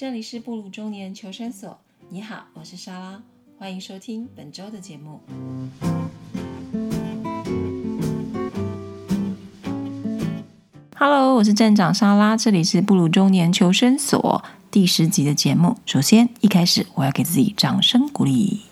这里是布鲁中年求生所。你好，我是莎拉，欢迎收听本周的节目。Hello，我是站长莎拉，这里是布鲁中年求生所第十集的节目。首先，一开始我要给自己掌声鼓励。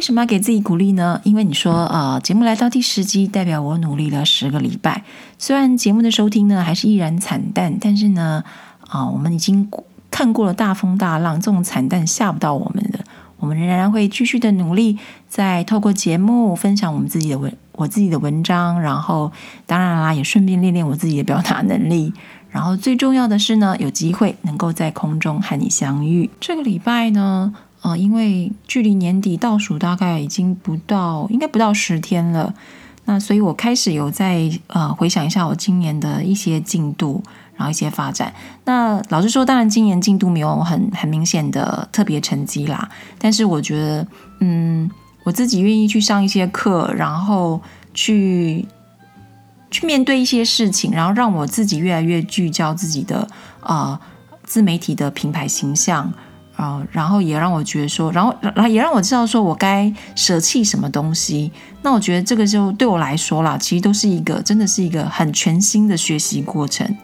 为什么要给自己鼓励呢？因为你说，呃，节目来到第十集，代表我努力了十个礼拜。虽然节目的收听呢还是依然惨淡，但是呢，啊，我们已经看过了大风大浪，这种惨淡吓不到我们的。我们仍然会继续的努力，在透过节目分享我们自己的文，我自己的文章，然后当然啦，也顺便练练我自己的表达能力。然后最重要的是呢，有机会能够在空中和你相遇。这个礼拜呢。呃，因为距离年底倒数大概已经不到，应该不到十天了。那所以我开始有在呃回想一下我今年的一些进度，然后一些发展。那老实说，当然今年进度没有很很明显的特别成绩啦。但是我觉得，嗯，我自己愿意去上一些课，然后去去面对一些事情，然后让我自己越来越聚焦自己的呃自媒体的品牌形象。啊，然后也让我觉得说，然后，然后也让我知道说我该舍弃什么东西。那我觉得这个就对我来说啦，其实都是一个真的是一个很全新的学习过程。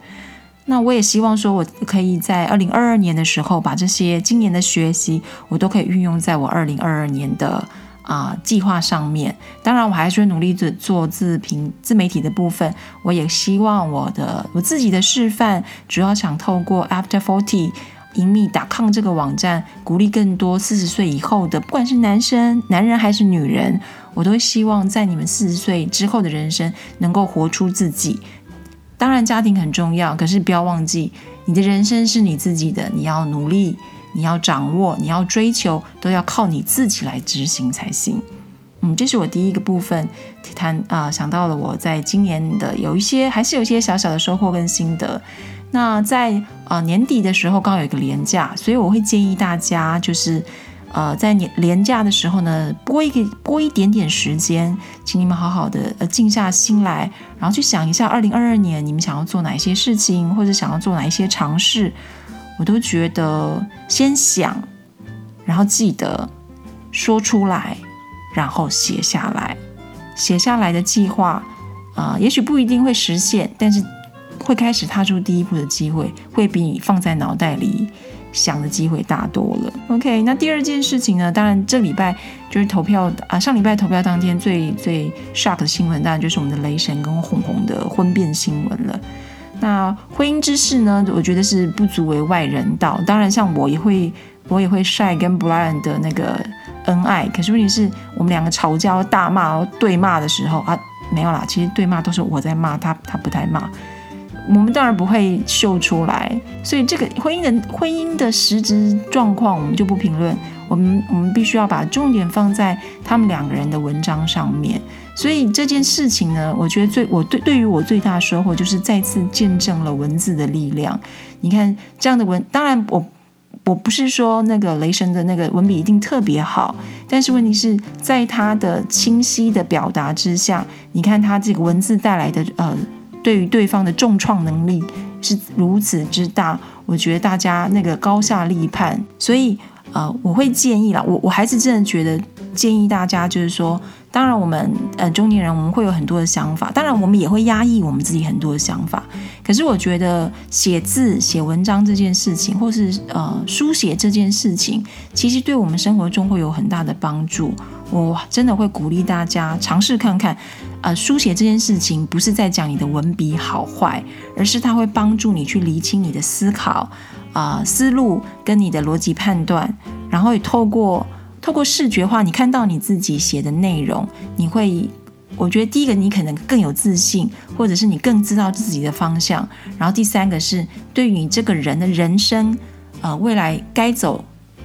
那我也希望说，我可以在二零二二年的时候，把这些今年的学习，我都可以运用在我二零二二年的啊计划上面。当然，我还是会努力的做自评自媒体的部分。我也希望我的我自己的示范，主要想透过 After Forty。隐秘打抗这个网站，鼓励更多四十岁以后的，不管是男生、男人还是女人，我都希望在你们四十岁之后的人生能够活出自己。当然，家庭很重要，可是不要忘记，你的人生是你自己的，你要努力，你要掌握，你要追求，都要靠你自己来执行才行。嗯，这是我第一个部分谈啊，想到了我在今年的有一些，还是有一些小小的收获跟心得。那在呃年底的时候，刚好有一个年假，所以我会建议大家，就是呃在年年假的时候呢，拨一个拨一点点时间，请你们好好的呃静下心来，然后去想一下二零二二年你们想要做哪一些事情，或者想要做哪一些尝试，我都觉得先想，然后记得说出来，然后写下来，写下来的计划啊，也许不一定会实现，但是。会开始踏出第一步的机会，会比你放在脑袋里想的机会大多了。OK，那第二件事情呢？当然，这礼拜就是投票啊，上礼拜投票当天最最 shock 的新闻，当然就是我们的雷神跟红红的婚变新闻了。那婚姻之事呢？我觉得是不足为外人道。当然，像我也会，我也会晒跟 Brian 的那个恩爱。可是问题是我们两个吵架、大骂、对骂的时候啊，没有啦。其实对骂都是我在骂他，他不太骂。我们当然不会秀出来，所以这个婚姻的婚姻的实质状况我们就不评论。我们我们必须要把重点放在他们两个人的文章上面。所以这件事情呢，我觉得最我对对于我最大的收获就是再次见证了文字的力量。你看这样的文，当然我我不是说那个雷神的那个文笔一定特别好，但是问题是在他的清晰的表达之下，你看他这个文字带来的呃。对于对方的重创能力是如此之大，我觉得大家那个高下立判，所以呃，我会建议啦，我我还是真的觉得建议大家就是说，当然我们呃中年人我们会有很多的想法，当然我们也会压抑我们自己很多的想法，可是我觉得写字写文章这件事情，或是呃书写这件事情，其实对我们生活中会有很大的帮助。我真的会鼓励大家尝试看看，呃，书写这件事情不是在讲你的文笔好坏，而是它会帮助你去厘清你的思考，啊，思路跟你的逻辑判断，然后也透过透过视觉化，你看到你自己写的内容，你会，我觉得第一个你可能更有自信，或者是你更知道自己的方向，然后第三个是对于你这个人的人生，呃，未来该走，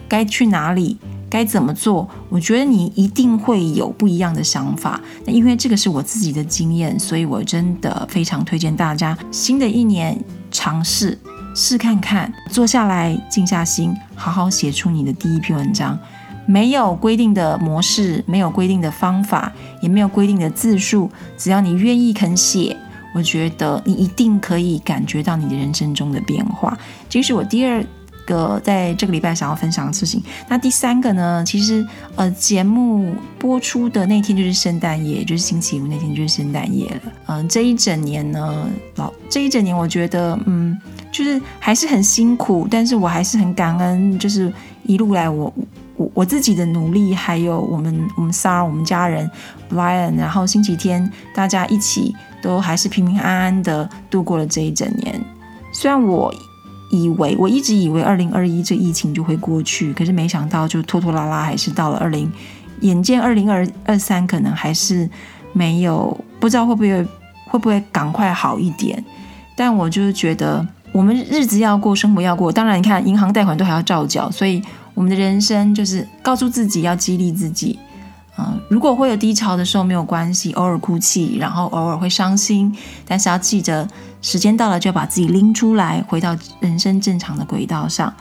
该去哪里。该怎么做？我觉得你一定会有不一样的想法。那因为这个是我自己的经验，所以我真的非常推荐大家，新的一年尝试试看看，坐下来静下心，好好写出你的第一篇文章。没有规定的模式，没有规定的方法，也没有规定的字数，只要你愿意肯写，我觉得你一定可以感觉到你的人生中的变化。这是我第二个在这个礼拜想要分享的事情。那第三个呢？其实呃，节目播出的那天就是圣诞夜，就是星期五那天就是圣诞夜了。嗯，这一整年呢，老这一整年，我觉得嗯，就是还是很辛苦，但是我还是很感恩，就是一路来我。我自己的努力，还有我们我们 Sar 我们家人 Brian，然后星期天大家一起都还是平平安安的度过了这一整年。虽然我以为我一直以为二零二一这疫情就会过去，可是没想到就拖拖拉拉还是到了二零，眼见二零二二三可能还是没有，不知道会不会会不会赶快好一点。但我就是觉得我们日子要过，生活要过，当然你看银行贷款都还要照缴，所以。我们的人生就是告诉自己要激励自己，嗯，如果会有低潮的时候没有关系，偶尔哭泣，然后偶尔会伤心，但是要记得，时间到了就要把自己拎出来，回到人生正常的轨道上。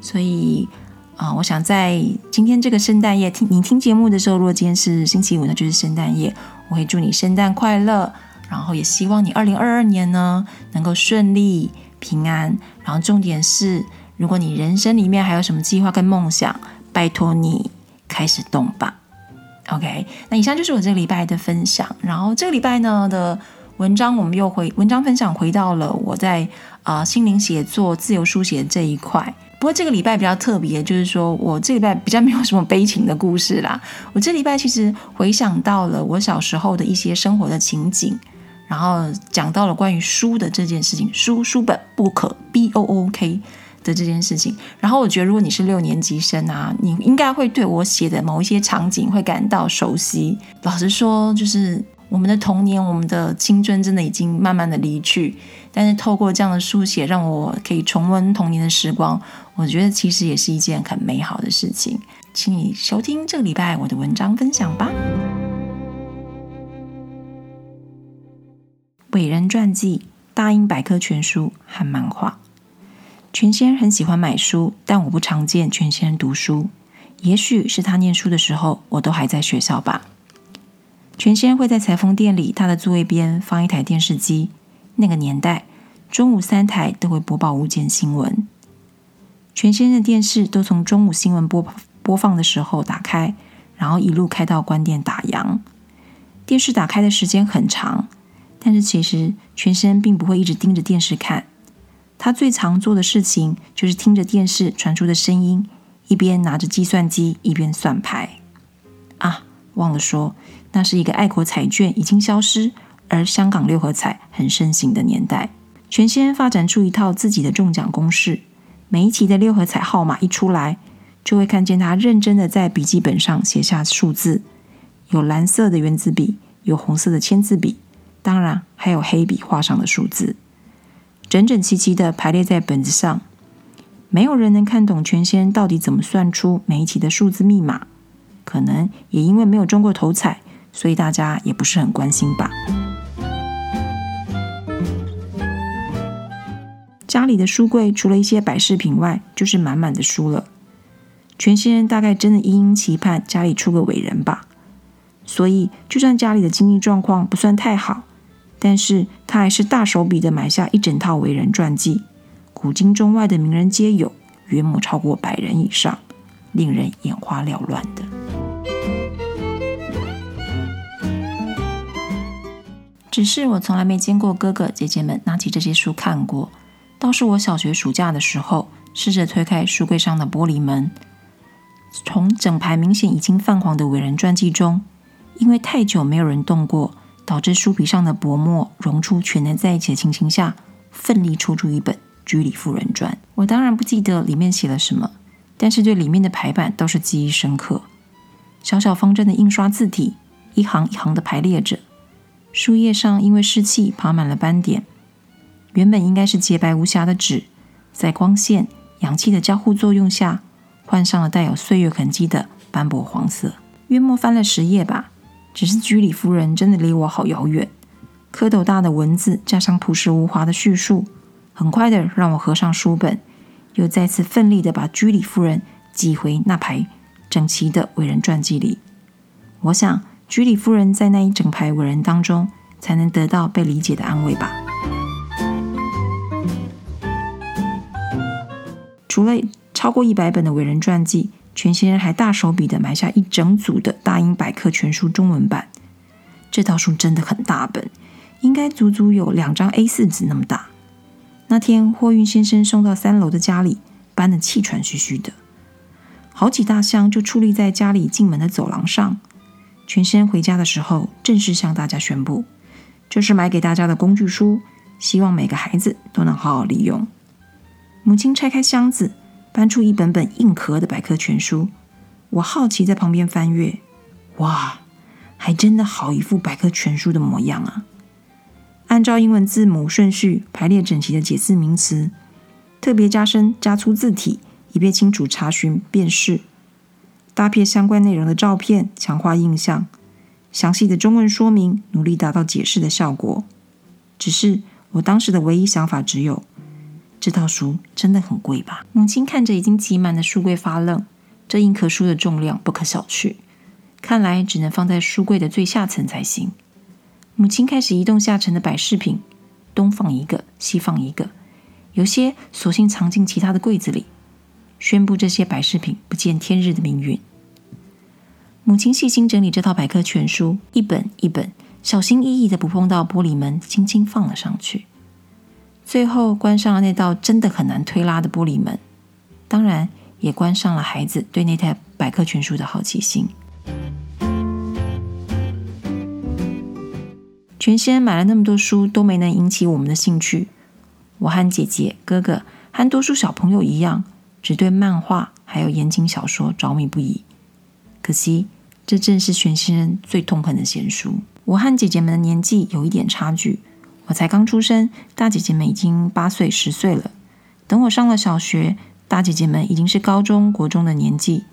所以啊，我想在今天这个圣诞夜听你听节目的时候，如果今天是星期五，那就是圣诞夜，我会祝你圣诞快乐，然后也希望你二零二二年呢能够顺利平安，然后重点是。如果你人生里面还有什么计划跟梦想，拜托你开始动吧。OK，那以上就是我这个礼拜的分享。然后这个礼拜呢的文章，我们又回文章分享回到了我在啊心灵写作、自由书写这一块。不过这个礼拜比较特别，就是说我这礼拜比较没有什么悲情的故事啦。我这礼拜其实回想到了我小时候的一些生活的情景，然后讲到了关于书的这件事情，书书本不可 B O O K。的这件事情，然后我觉得，如果你是六年级生啊，你应该会对我写的某一些场景会感到熟悉。老实说，就是我们的童年，我们的青春，真的已经慢慢的离去。但是透过这样的书写，让我可以重温童年的时光，我觉得其实也是一件很美好的事情。请你收听这个礼拜我的文章分享吧。伟人传记、大英百科全书和漫画。全先生很喜欢买书，但我不常见全先生读书。也许是他念书的时候，我都还在学校吧。全先生会在裁缝店里，他的座位边放一台电视机。那个年代，中午三台都会播报午间新闻。全先生的电视都从中午新闻播播放的时候打开，然后一路开到关店打烊。电视打开的时间很长，但是其实全先并不会一直盯着电视看。他最常做的事情就是听着电视传出的声音，一边拿着计算机一边算牌。啊，忘了说，那是一个爱国彩券已经消失，而香港六合彩很盛行的年代。全先发展出一套自己的中奖公式，每一期的六合彩号码一出来，就会看见他认真的在笔记本上写下数字，有蓝色的圆珠笔，有红色的签字笔，当然还有黑笔画上的数字。整整齐齐的排列在本子上，没有人能看懂全先到底怎么算出每一期的数字密码。可能也因为没有中过头彩，所以大家也不是很关心吧。家里的书柜除了一些摆饰品外，就是满满的书了。全先生大概真的殷殷期盼家里出个伟人吧，所以就算家里的经济状况不算太好。但是他还是大手笔的买下一整套伟人传记，古今中外的名人皆有，约莫超过百人以上，令人眼花缭乱的。只是我从来没见过哥哥姐姐们拿起这些书看过，倒是我小学暑假的时候，试着推开书柜上的玻璃门，从整排明显已经泛黄的伟人传记中，因为太久没有人动过。导致书皮上的薄膜溶出全能在一起的情形下，奋力抽出一本《居里夫人传》。我当然不记得里面写了什么，但是对里面的排版倒是记忆深刻。小小方正的印刷字体，一行一行的排列着，书页上因为湿气爬满了斑点。原本应该是洁白无瑕的纸，在光线、氧气的交互作用下，换上了带有岁月痕迹的斑驳黄色。约莫翻了十页吧。只是居里夫人真的离我好遥远，蝌蚪大的文字加上朴实无华的叙述，很快的让我合上书本，又再次奋力的把居里夫人挤回那排整齐的伟人传记里。我想，居里夫人在那一整排伟人当中，才能得到被理解的安慰吧。除了超过一百本的伟人传记，全先生还大手笔的买下一整组的《大英百科全书》中文版。这套书真的很大本，应该足足有两张 A 四纸那么大。那天货运先生送到三楼的家里，搬得气喘吁吁的，好几大箱就矗立在家里进门的走廊上。全先生回家的时候，正式向大家宣布，这是买给大家的工具书，希望每个孩子都能好好利用。母亲拆开箱子，翻出一本本硬壳的百科全书，我好奇在旁边翻阅，哇！还真的好一副百科全书的模样啊！按照英文字母顺序排列整齐的解字名词，特别加深加粗字体，以便清楚查询辨识；搭配相关内容的照片，强化印象；详细的中文说明，努力达到解释的效果。只是我当时的唯一想法只有：这套书真的很贵吧？母亲看着已经挤满的书柜发愣，这硬壳书的重量不可小觑。看来只能放在书柜的最下层才行。母亲开始移动下层的摆饰品，东放一个，西放一个，有些索性藏进其他的柜子里，宣布这些摆饰品不见天日的命运。母亲细心整理这套百科全书，一本一本，小心翼翼的不碰到玻璃门，轻轻放了上去。最后关上了那道真的很难推拉的玻璃门，当然也关上了孩子对那台百科全书的好奇心。全先买了那么多书，都没能引起我们的兴趣。我和姐姐、哥哥和多数小朋友一样，只对漫画还有言情小说着迷不已。可惜，这正是全先生最痛恨的闲书。我和姐姐们的年纪有一点差距，我才刚出生，大姐姐们已经八岁、十岁了。等我上了小学，大姐姐们已经是高中国中的年纪。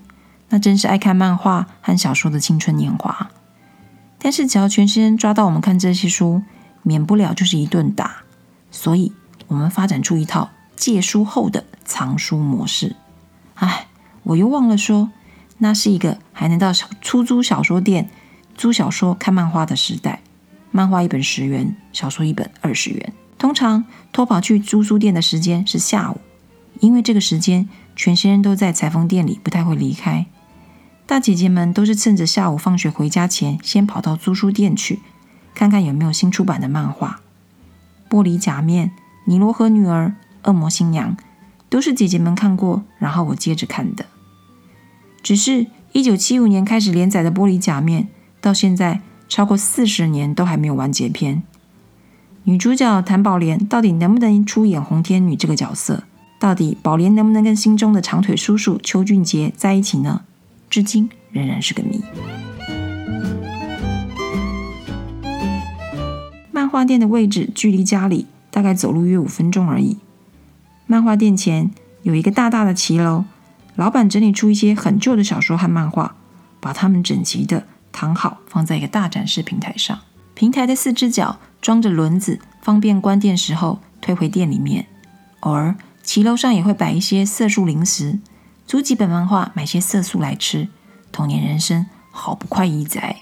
那真是爱看漫画和小说的青春年华。但是只要全先生抓到我们看这些书，免不了就是一顿打。所以，我们发展出一套借书后的藏书模式。哎，我又忘了说，那是一个还能到出租小说店租小说看漫画的时代。漫画一本十元，小说一本二十元。通常偷跑去租书店的时间是下午，因为这个时间全先生都在裁缝店里，不太会离开。大姐姐们都是趁着下午放学回家前，先跑到租书店去，看看有没有新出版的漫画。《玻璃假面》《尼罗河女儿》《恶魔新娘》都是姐姐们看过，然后我接着看的。只是一九七五年开始连载的《玻璃假面》，到现在超过四十年都还没有完结篇。女主角谭宝莲到底能不能出演红天女这个角色？到底宝莲能不能跟心中的长腿叔叔邱俊杰在一起呢？至今仍然是个谜。漫画店的位置距离家里大概走路约五分钟而已。漫画店前有一个大大的骑楼，老板整理出一些很旧的小说和漫画，把它们整齐的躺好，放在一个大展示平台上。平台的四只脚装着轮子，方便关店时候推回店里面。偶尔骑楼上也会摆一些色素零食。租几本漫画，买些色素来吃，童年人生好不快意哉。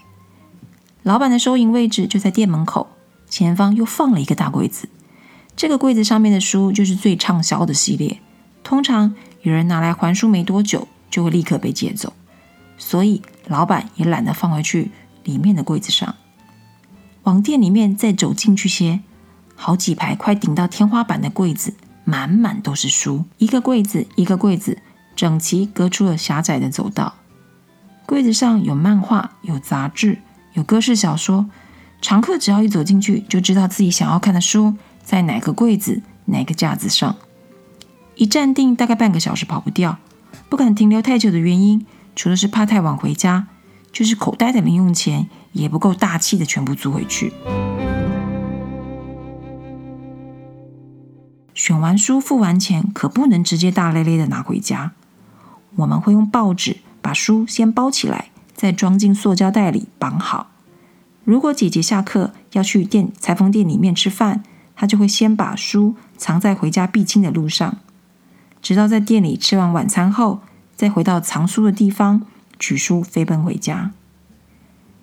老板的收银位置就在店门口，前方又放了一个大柜子。这个柜子上面的书就是最畅销的系列，通常有人拿来还书没多久，就会立刻被借走，所以老板也懒得放回去里面的柜子上。往店里面再走进去些，好几排快顶到天花板的柜子，满满都是书，一个柜子一个柜子。整齐隔出了狭窄的走道，柜子上有漫画、有杂志、有歌式小说。常客只要一走进去，就知道自己想要看的书在哪个柜子、哪个架子上。一站定大概半个小时，跑不掉。不敢停留太久的原因，除了是怕太晚回家，就是口袋的零用钱也不够大气的全部租回去。选完书付完钱，可不能直接大咧咧的拿回家。我们会用报纸把书先包起来，再装进塑胶袋里绑好。如果姐姐下课要去店裁缝店里面吃饭，她就会先把书藏在回家必经的路上，直到在店里吃完晚餐后，再回到藏书的地方取书飞奔回家。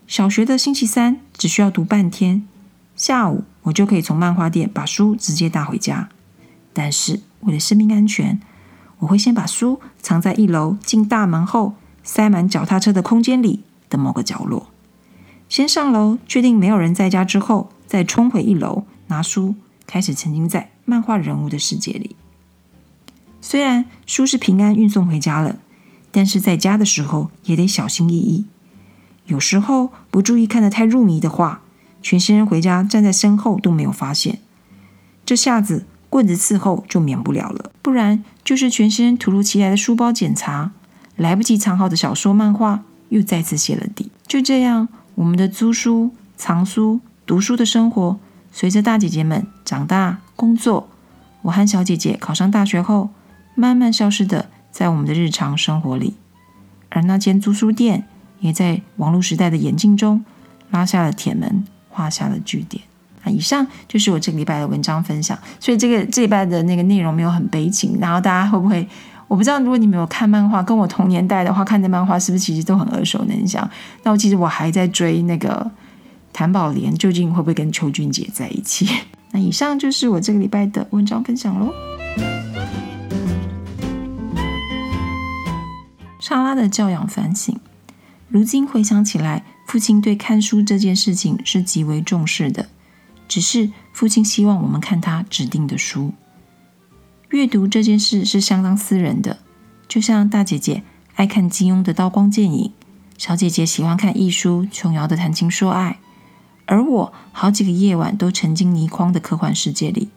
小学的星期三只需要读半天，下午我就可以从漫画店把书直接带回家。但是为了生命安全，我会先把书藏在一楼进大门后塞满脚踏车的空间里的某个角落。先上楼确定没有人在家之后，再冲回一楼拿书，开始沉浸在漫画人物的世界里。虽然书是平安运送回家了，但是在家的时候也得小心翼翼。有时候不注意看得太入迷的话，全新人回家站在身后都没有发现，这下子棍子伺候就免不了了。不然就是全新人突如其来的书包检查，来不及藏好的小说漫画又再次泄了底。就这样，我们的租书、藏书、读书的生活，随着大姐姐们长大、工作，我和小姐姐考上大学后。慢慢消失的在我们的日常生活里，而那间租书店也在网络时代的眼镜中拉下了铁门，画下了句点。啊，以上就是我这个礼拜的文章分享。所以这个这礼拜的那个内容没有很悲情，然后大家会不会？我不知道，如果你没有看漫画，跟我同年代的话，看的漫画是不是其实都很耳熟能详？那我其实我还在追那个谭宝莲，究竟会不会跟邱俊杰在一起？那以上就是我这个礼拜的文章分享喽。莎拉的教养反省，如今回想起来，父亲对看书这件事情是极为重视的。只是父亲希望我们看他指定的书。阅读这件事是相当私人的，就像大姐姐爱看金庸的《刀光剑影》，小姐姐喜欢看艺书琼瑶的《谈情说爱》，而我好几个夜晚都沉浸泥筐的科幻世界里。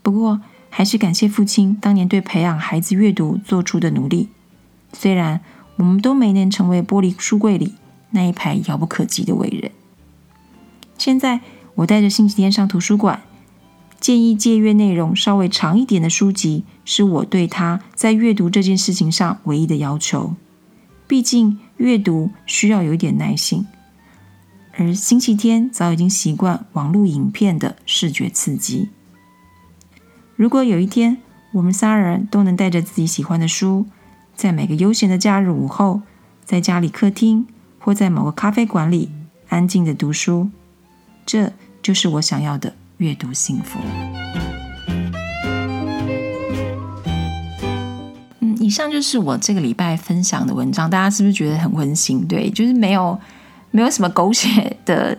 不过，还是感谢父亲当年对培养孩子阅读做出的努力。虽然我们都没能成为玻璃书柜里那一排遥不可及的伟人，现在我带着星期天上图书馆，建议借阅内容稍微长一点的书籍，是我对他在阅读这件事情上唯一的要求。毕竟阅读需要有一点耐性，而星期天早已经习惯网络影片的视觉刺激。如果有一天我们仨人都能带着自己喜欢的书，在每个悠闲的假日午后，在家里客厅或在某个咖啡馆里安静的读书，这就是我想要的阅读幸福。嗯，以上就是我这个礼拜分享的文章，大家是不是觉得很温馨？对，就是没有没有什么狗血的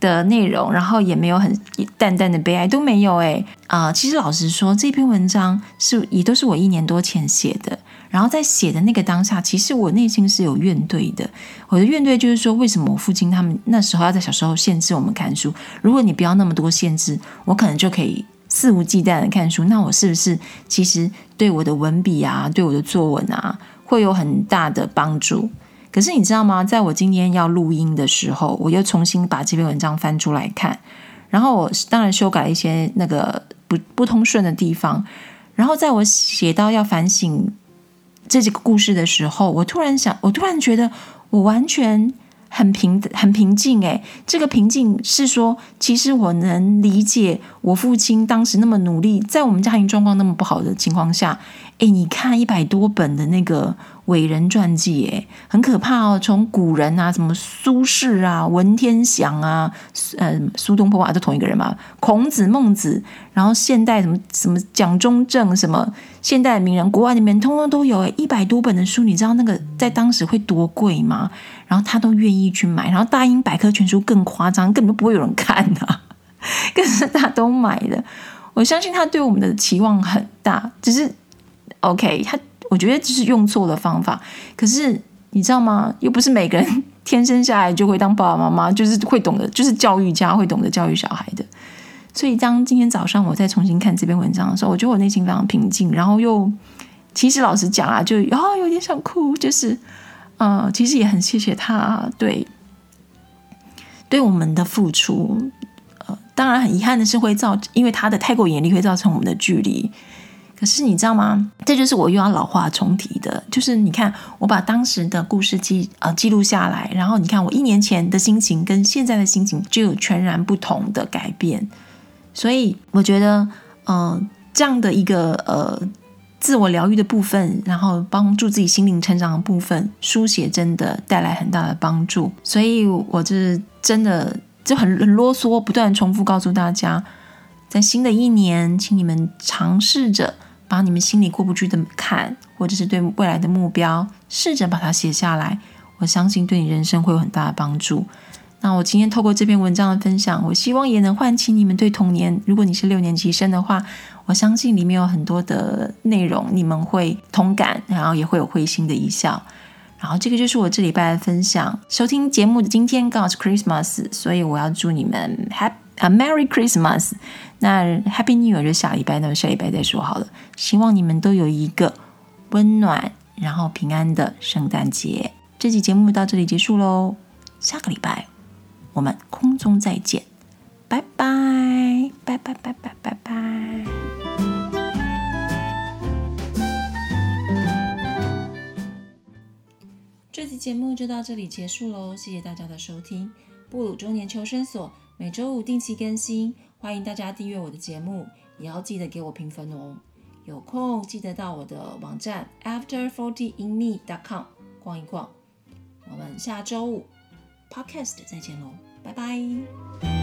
的内容，然后也没有很淡淡的悲哀，都没有。哎，啊，其实老实说，这篇文章是也都是我一年多前写的。然后在写的那个当下，其实我内心是有怨怼的。我的怨怼就是说，为什么我父亲他们那时候要在小时候限制我们看书？如果你不要那么多限制，我可能就可以肆无忌惮的看书。那我是不是其实对我的文笔啊，对我的作文啊，会有很大的帮助？可是你知道吗？在我今天要录音的时候，我又重新把这篇文章翻出来看，然后我当然修改了一些那个不不通顺的地方。然后在我写到要反省。这几个故事的时候，我突然想，我突然觉得，我完全很平很平静。诶，这个平静是说，其实我能理解我父亲当时那么努力，在我们家庭状况那么不好的情况下，诶，你看一百多本的那个。伟人传记，哎，很可怕哦！从古人啊，什么苏轼啊、文天祥啊，呃，苏东坡啊，都同一个人嘛。孔子、孟子，然后现代什么什么蒋中正，什么现代名人，国外里面通通都有，一百多本的书，你知道那个在当时会多贵吗？然后他都愿意去买，然后大英百科全书更夸张，根本就不会有人看呐，可是他都买了。我相信他对我们的期望很大，只是 OK 他。我觉得只是用错了方法，可是你知道吗？又不是每个人 天生下来就会当爸爸妈妈，就是会懂得，就是教育家会懂得教育小孩的。所以当今天早上我再重新看这篇文章的时候，我觉得我内心非常平静，然后又其实老实讲啊，就啊有点想哭，就是呃，其实也很谢谢他对对我们的付出。呃，当然很遗憾的是会造，因为他的太过严厉会造成我们的距离。可是你知道吗？这就是我又要老话重提的，就是你看，我把当时的故事记呃记录下来，然后你看我一年前的心情跟现在的心情就有全然不同的改变，所以我觉得，呃，这样的一个呃自我疗愈的部分，然后帮助自己心灵成长的部分，书写真的带来很大的帮助，所以我是真的就很很啰嗦，不断重复告诉大家，在新的一年，请你们尝试着把你们心里过不去的坎，或者是对未来的目标，试着把它写下来。我相信对你人生会有很大的帮助。那我今天透过这篇文章的分享，我希望也能唤起你们对童年。如果你是六年级生的话，我相信里面有很多的内容你们会同感，然后也会有会心的一笑。然后这个就是我这礼拜的分享。收听节目的今天刚好是 Christmas，所以我要祝你们 Happy a Merry Christmas。那 Happy New Year 就下礼拜，那么下礼拜再说好了。希望你们都有一个温暖然后平安的圣诞节。这期节目到这里结束喽，下个礼拜。我们空中再见，拜拜，拜拜拜拜拜拜。这期节目就到这里结束喽，谢谢大家的收听。布鲁中年求生所每周五定期更新，欢迎大家订阅我的节目，也要记得给我评分哦。有空记得到我的网站 afterfortyinme.com 逛一逛。我们下周五。Podcast 再见喽，拜拜。